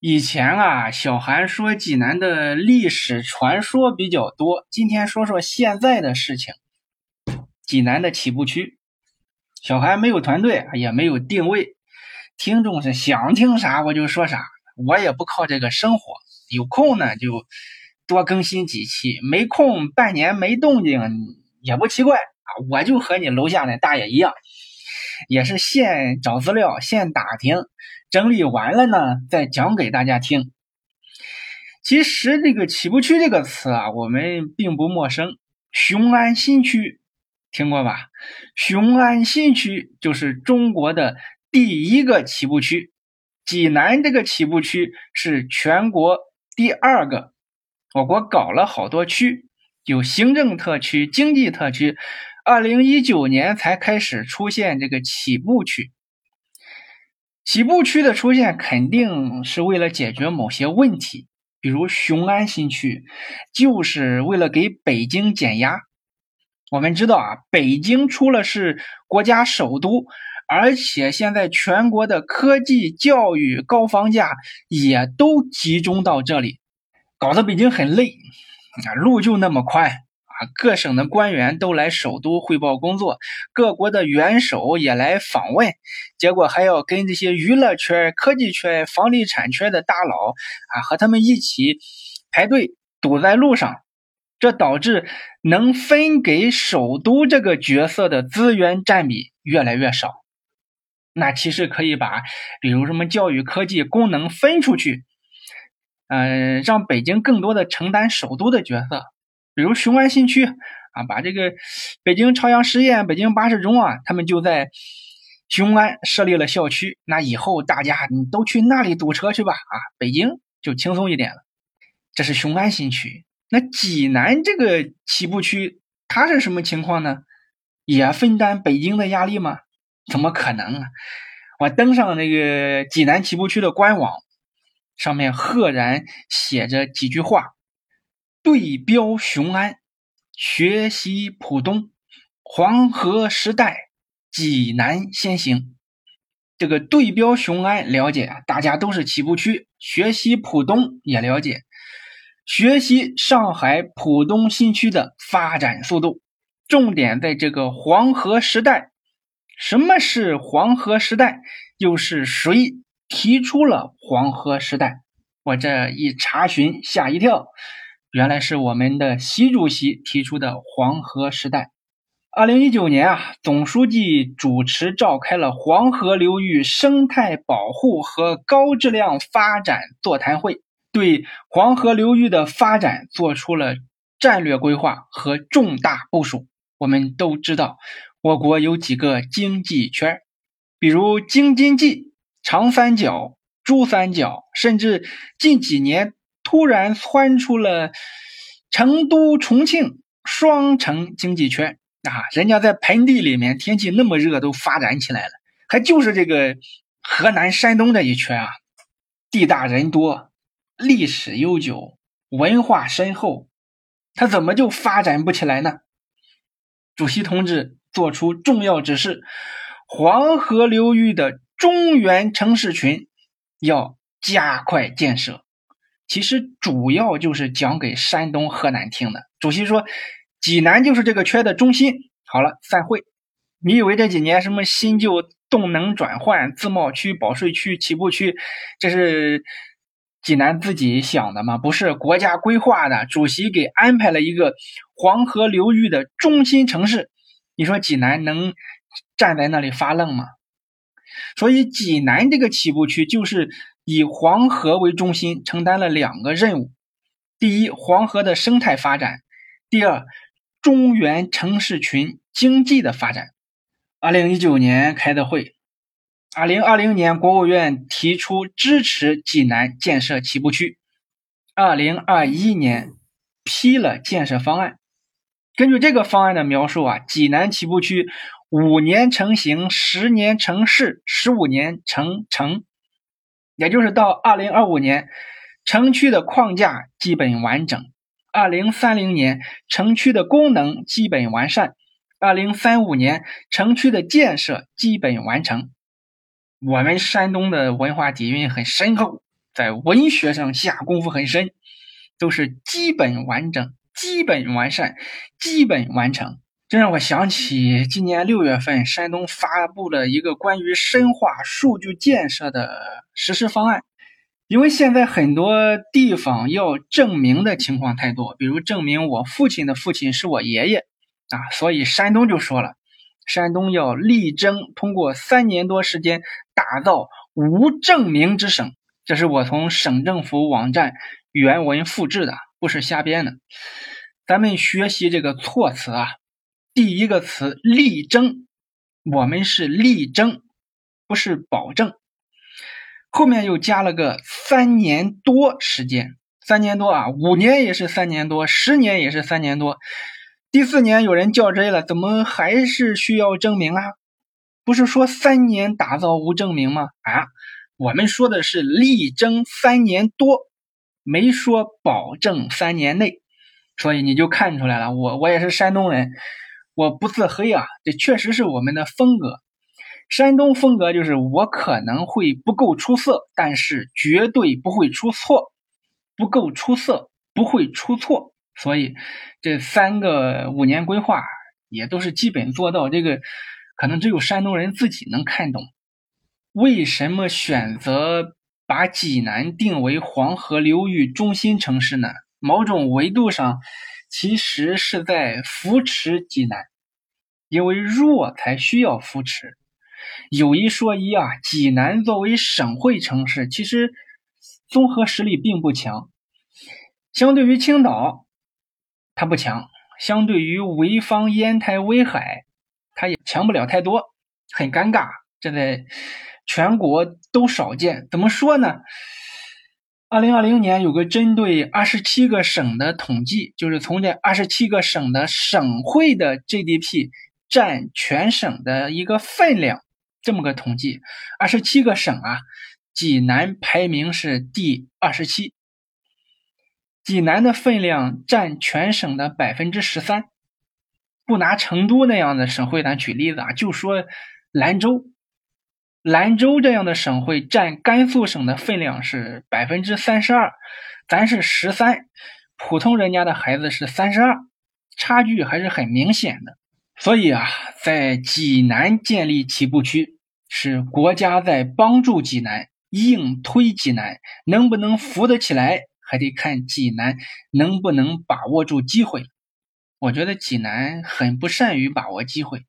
以前啊，小韩说济南的历史传说比较多。今天说说现在的事情。济南的起步区，小韩没有团队，也没有定位，听众是想听啥我就说啥。我也不靠这个生活，有空呢就多更新几期，没空半年没动静也不奇怪啊。我就和你楼下那大爷一样，也是现找资料，现打听。整理完了呢，再讲给大家听。其实这个“起步区”这个词啊，我们并不陌生。雄安新区听过吧？雄安新区就是中国的第一个起步区。济南这个起步区是全国第二个。我国搞了好多区，有行政特区、经济特区。二零一九年才开始出现这个起步区。起步区的出现肯定是为了解决某些问题，比如雄安新区，就是为了给北京减压。我们知道啊，北京除了是国家首都，而且现在全国的科技、教育、高房价也都集中到这里，搞得北京很累啊，路就那么宽。各省的官员都来首都汇报工作，各国的元首也来访问，结果还要跟这些娱乐圈、科技圈、房地产圈的大佬啊，和他们一起排队堵在路上，这导致能分给首都这个角色的资源占比越来越少。那其实可以把，比如什么教育、科技功能分出去，嗯，让北京更多的承担首都的角色。比如雄安新区啊，把这个北京朝阳实验、北京八十中啊，他们就在雄安设立了校区。那以后大家你都去那里堵车去吧啊，北京就轻松一点了。这是雄安新区。那济南这个起步区，它是什么情况呢？也分担北京的压力吗？怎么可能啊？我登上那个济南起步区的官网，上面赫然写着几句话。对标雄安，学习浦东，黄河时代，济南先行。这个对标雄安了解，大家都是起步区；学习浦东也了解，学习上海浦东新区的发展速度。重点在这个黄河时代。什么是黄河时代？又是谁提出了黄河时代？我这一查询，吓一跳。原来是我们的习主席提出的黄河时代。二零一九年啊，总书记主持召开了黄河流域生态保护和高质量发展座谈会，对黄河流域的发展做出了战略规划和重大部署。我们都知道，我国有几个经济圈，比如京津冀、长三角、珠三角，甚至近几年。突然窜出了成都、重庆双城经济圈啊！人家在盆地里面，天气那么热，都发展起来了。还就是这个河南、山东这一圈啊，地大人多，历史悠久，文化深厚，它怎么就发展不起来呢？主席同志作出重要指示：黄河流域的中原城市群要加快建设。其实主要就是讲给山东、河南听的。主席说，济南就是这个圈的中心。好了，散会。你以为这几年什么新旧动能转换、自贸区、保税区、起步区，这是济南自己想的吗？不是，国家规划的。主席给安排了一个黄河流域的中心城市。你说济南能站在那里发愣吗？所以济南这个起步区就是。以黄河为中心，承担了两个任务：第一，黄河的生态发展；第二，中原城市群经济的发展。二零一九年开的会，二零二零年国务院提出支持济南建设起步区，二零二一年批了建设方案。根据这个方案的描述啊，济南起步区五年成型，十年成市，十五年成城。也就是到二零二五年，城区的框架基本完整；二零三零年，城区的功能基本完善；二零三五年，城区的建设基本完成。我们山东的文化底蕴很深厚，在文学上下功夫很深，都是基本完整、基本完善、基本完成。这让我想起今年六月份山东发布了一个关于深化数据建设的实施方案。因为现在很多地方要证明的情况太多，比如证明我父亲的父亲是我爷爷啊，所以山东就说了，山东要力争通过三年多时间打造无证明之省。这是我从省政府网站原文复制的，不是瞎编的。咱们学习这个措辞啊，第一个词力争，我们是力争，不是保证。后面又加了个三年多时间，三年多啊，五年也是三年多，十年也是三年多，第四年有人较真了，怎么还是需要证明啊？不是说三年打造无证明吗？啊，我们说的是力争三年多，没说保证三年内，所以你就看出来了，我我也是山东人，我不自黑啊，这确实是我们的风格。山东风格就是我可能会不够出色，但是绝对不会出错。不够出色，不会出错。所以这三个五年规划也都是基本做到。这个可能只有山东人自己能看懂。为什么选择把济南定为黄河流域中心城市呢？某种维度上，其实是在扶持济南，因为弱才需要扶持。有一说一啊，济南作为省会城市，其实综合实力并不强。相对于青岛，它不强；相对于潍坊、烟台、威海，它也强不了太多，很尴尬。这在全国都少见。怎么说呢？二零二零年有个针对二十七个省的统计，就是从这二十七个省的省会的 GDP 占全省的一个分量。这么个统计，二十七个省啊，济南排名是第二十七。济南的分量占全省的百分之十三。不拿成都那样的省会咱举例子啊，就说兰州，兰州这样的省会占甘肃省的分量是百分之三十二，咱是十三，普通人家的孩子是三十二，差距还是很明显的。所以啊，在济南建立起步区。是国家在帮助济南，硬推济南，能不能扶得起来，还得看济南能不能把握住机会。我觉得济南很不善于把握机会，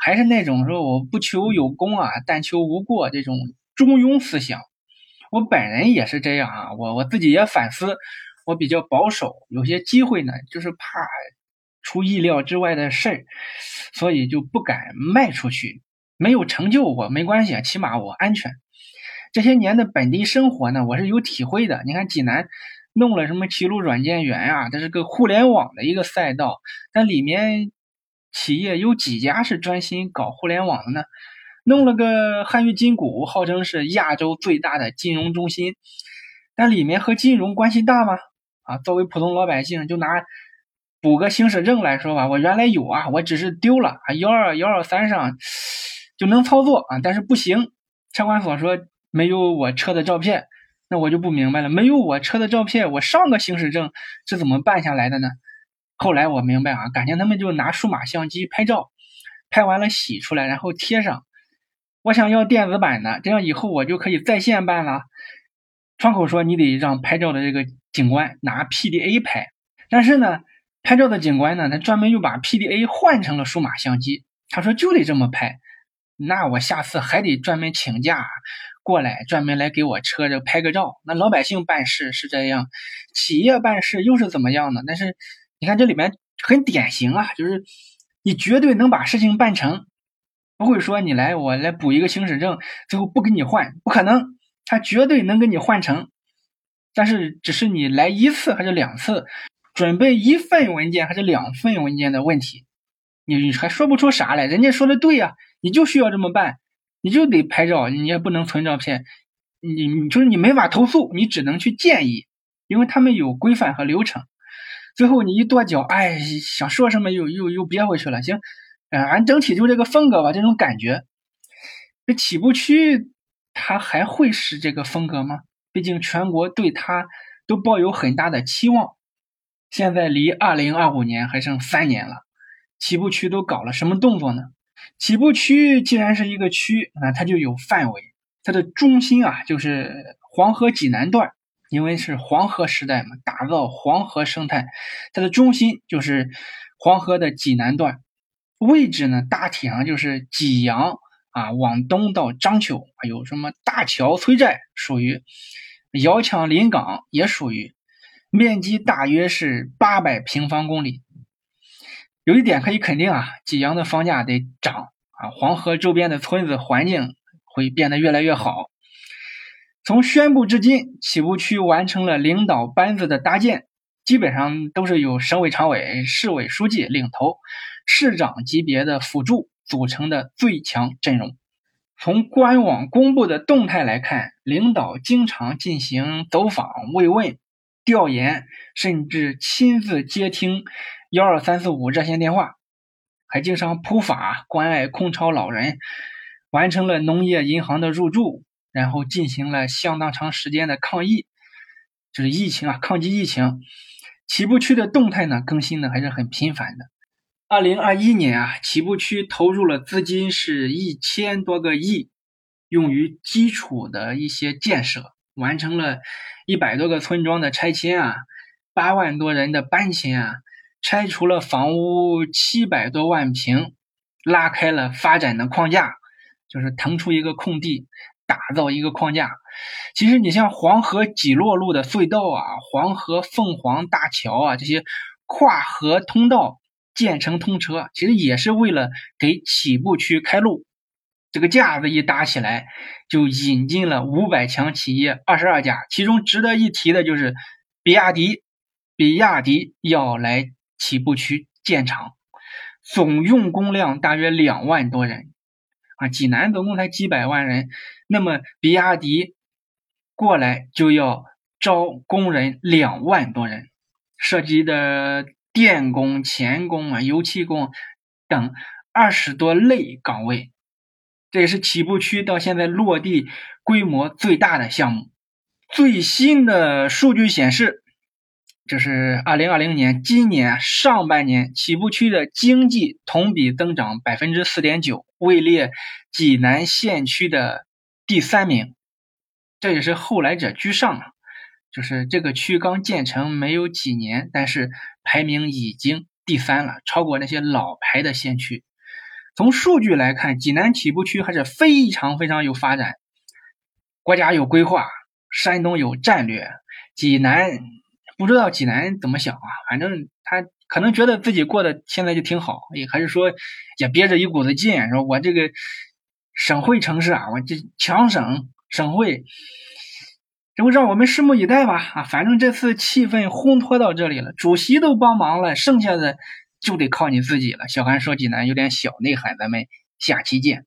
还是那种说我不求有功啊，但求无过这种中庸思想。我本人也是这样啊，我我自己也反思，我比较保守，有些机会呢，就是怕出意料之外的事儿，所以就不敢迈出去。没有成就我没关系，起码我安全。这些年的本地生活呢，我是有体会的。你看济南弄了什么齐鲁软件园啊，这是个互联网的一个赛道，但里面企业有几家是专心搞互联网的呢？弄了个汉语金谷，号称是亚洲最大的金融中心，但里面和金融关系大吗？啊，作为普通老百姓，就拿补个行驶证来说吧，我原来有啊，我只是丢了啊，幺二幺二三上。就能操作啊，但是不行。车管所说没有我车的照片，那我就不明白了。没有我车的照片，我上个行驶证是怎么办下来的呢？后来我明白啊，感情他们就拿数码相机拍照，拍完了洗出来，然后贴上。我想要电子版的，这样以后我就可以在线办了。窗口说你得让拍照的这个警官拿 PDA 拍，但是呢，拍照的警官呢，他专门又把 PDA 换成了数码相机，他说就得这么拍。那我下次还得专门请假过来，专门来给我车这拍个照。那老百姓办事是这样，企业办事又是怎么样的？但是你看这里面很典型啊，就是你绝对能把事情办成，不会说你来我来补一个行驶证，最后不给你换，不可能，他绝对能给你换成。但是只是你来一次还是两次，准备一份文件还是两份文件的问题，你还说不出啥来。人家说的对呀。你就需要这么办，你就得拍照，你也不能存照片，你你就是你没法投诉，你只能去建议，因为他们有规范和流程。最后你一跺脚，哎，想说什么又又又憋回去了。行，呃，俺整体就这个风格吧，这种感觉。这起步区它还会是这个风格吗？毕竟全国对他都抱有很大的期望。现在离二零二五年还剩三年了，起步区都搞了什么动作呢？起步区既然是一个区，那它就有范围，它的中心啊就是黄河济南段，因为是黄河时代嘛，打造黄河生态，它的中心就是黄河的济南段，位置呢大体上就是济阳啊往东到章丘，还有什么大桥崔寨属于，遥墙临港也属于。面积大约是八百平方公里。有一点可以肯定啊，济阳的房价得涨啊，黄河周边的村子环境会变得越来越好。从宣布至今，起步区完成了领导班子的搭建，基本上都是由省委常委、市委书记领头，市长级别的辅助组成的最强阵容。从官网公布的动态来看，领导经常进行走访慰问。调研，甚至亲自接听幺二三四五热线电话，还经常普法关爱空巢老人，完成了农业银行的入驻，然后进行了相当长时间的抗疫，就是疫情啊，抗击疫情。起步区的动态呢，更新的还是很频繁的。二零二一年啊，起步区投入了资金是一千多个亿，用于基础的一些建设。完成了一百多个村庄的拆迁啊，八万多人的搬迁啊，拆除了房屋七百多万平，拉开了发展的框架，就是腾出一个空地，打造一个框架。其实你像黄河几洛路的隧道啊，黄河凤凰大桥啊，这些跨河通道建成通车，其实也是为了给起步区开路。这个架子一搭起来，就引进了五百强企业二十二家，其中值得一提的就是比亚迪，比亚迪要来起步区建厂，总用工量大约两万多人啊，济南总共才几百万人，那么比亚迪过来就要招工人两万多人，涉及的电工、钳工啊、油漆工等二十多类岗位。这也是起步区到现在落地规模最大的项目。最新的数据显示，这是二零二零年今年上半年起步区的经济同比增长百分之四点九，位列济南县区的第三名。这也是后来者居上啊，就是这个区刚建成没有几年，但是排名已经第三了，超过那些老牌的县区。从数据来看，济南起步区还是非常非常有发展，国家有规划，山东有战略，济南不知道济南怎么想啊？反正他可能觉得自己过得现在就挺好，也还是说也憋着一股子劲，说我这个省会城市啊，我这强省省会，这不让我们拭目以待吧？啊，反正这次气氛烘托到这里了，主席都帮忙了，剩下的。就得靠你自己了。小韩说济南有点小内涵，咱们下期见。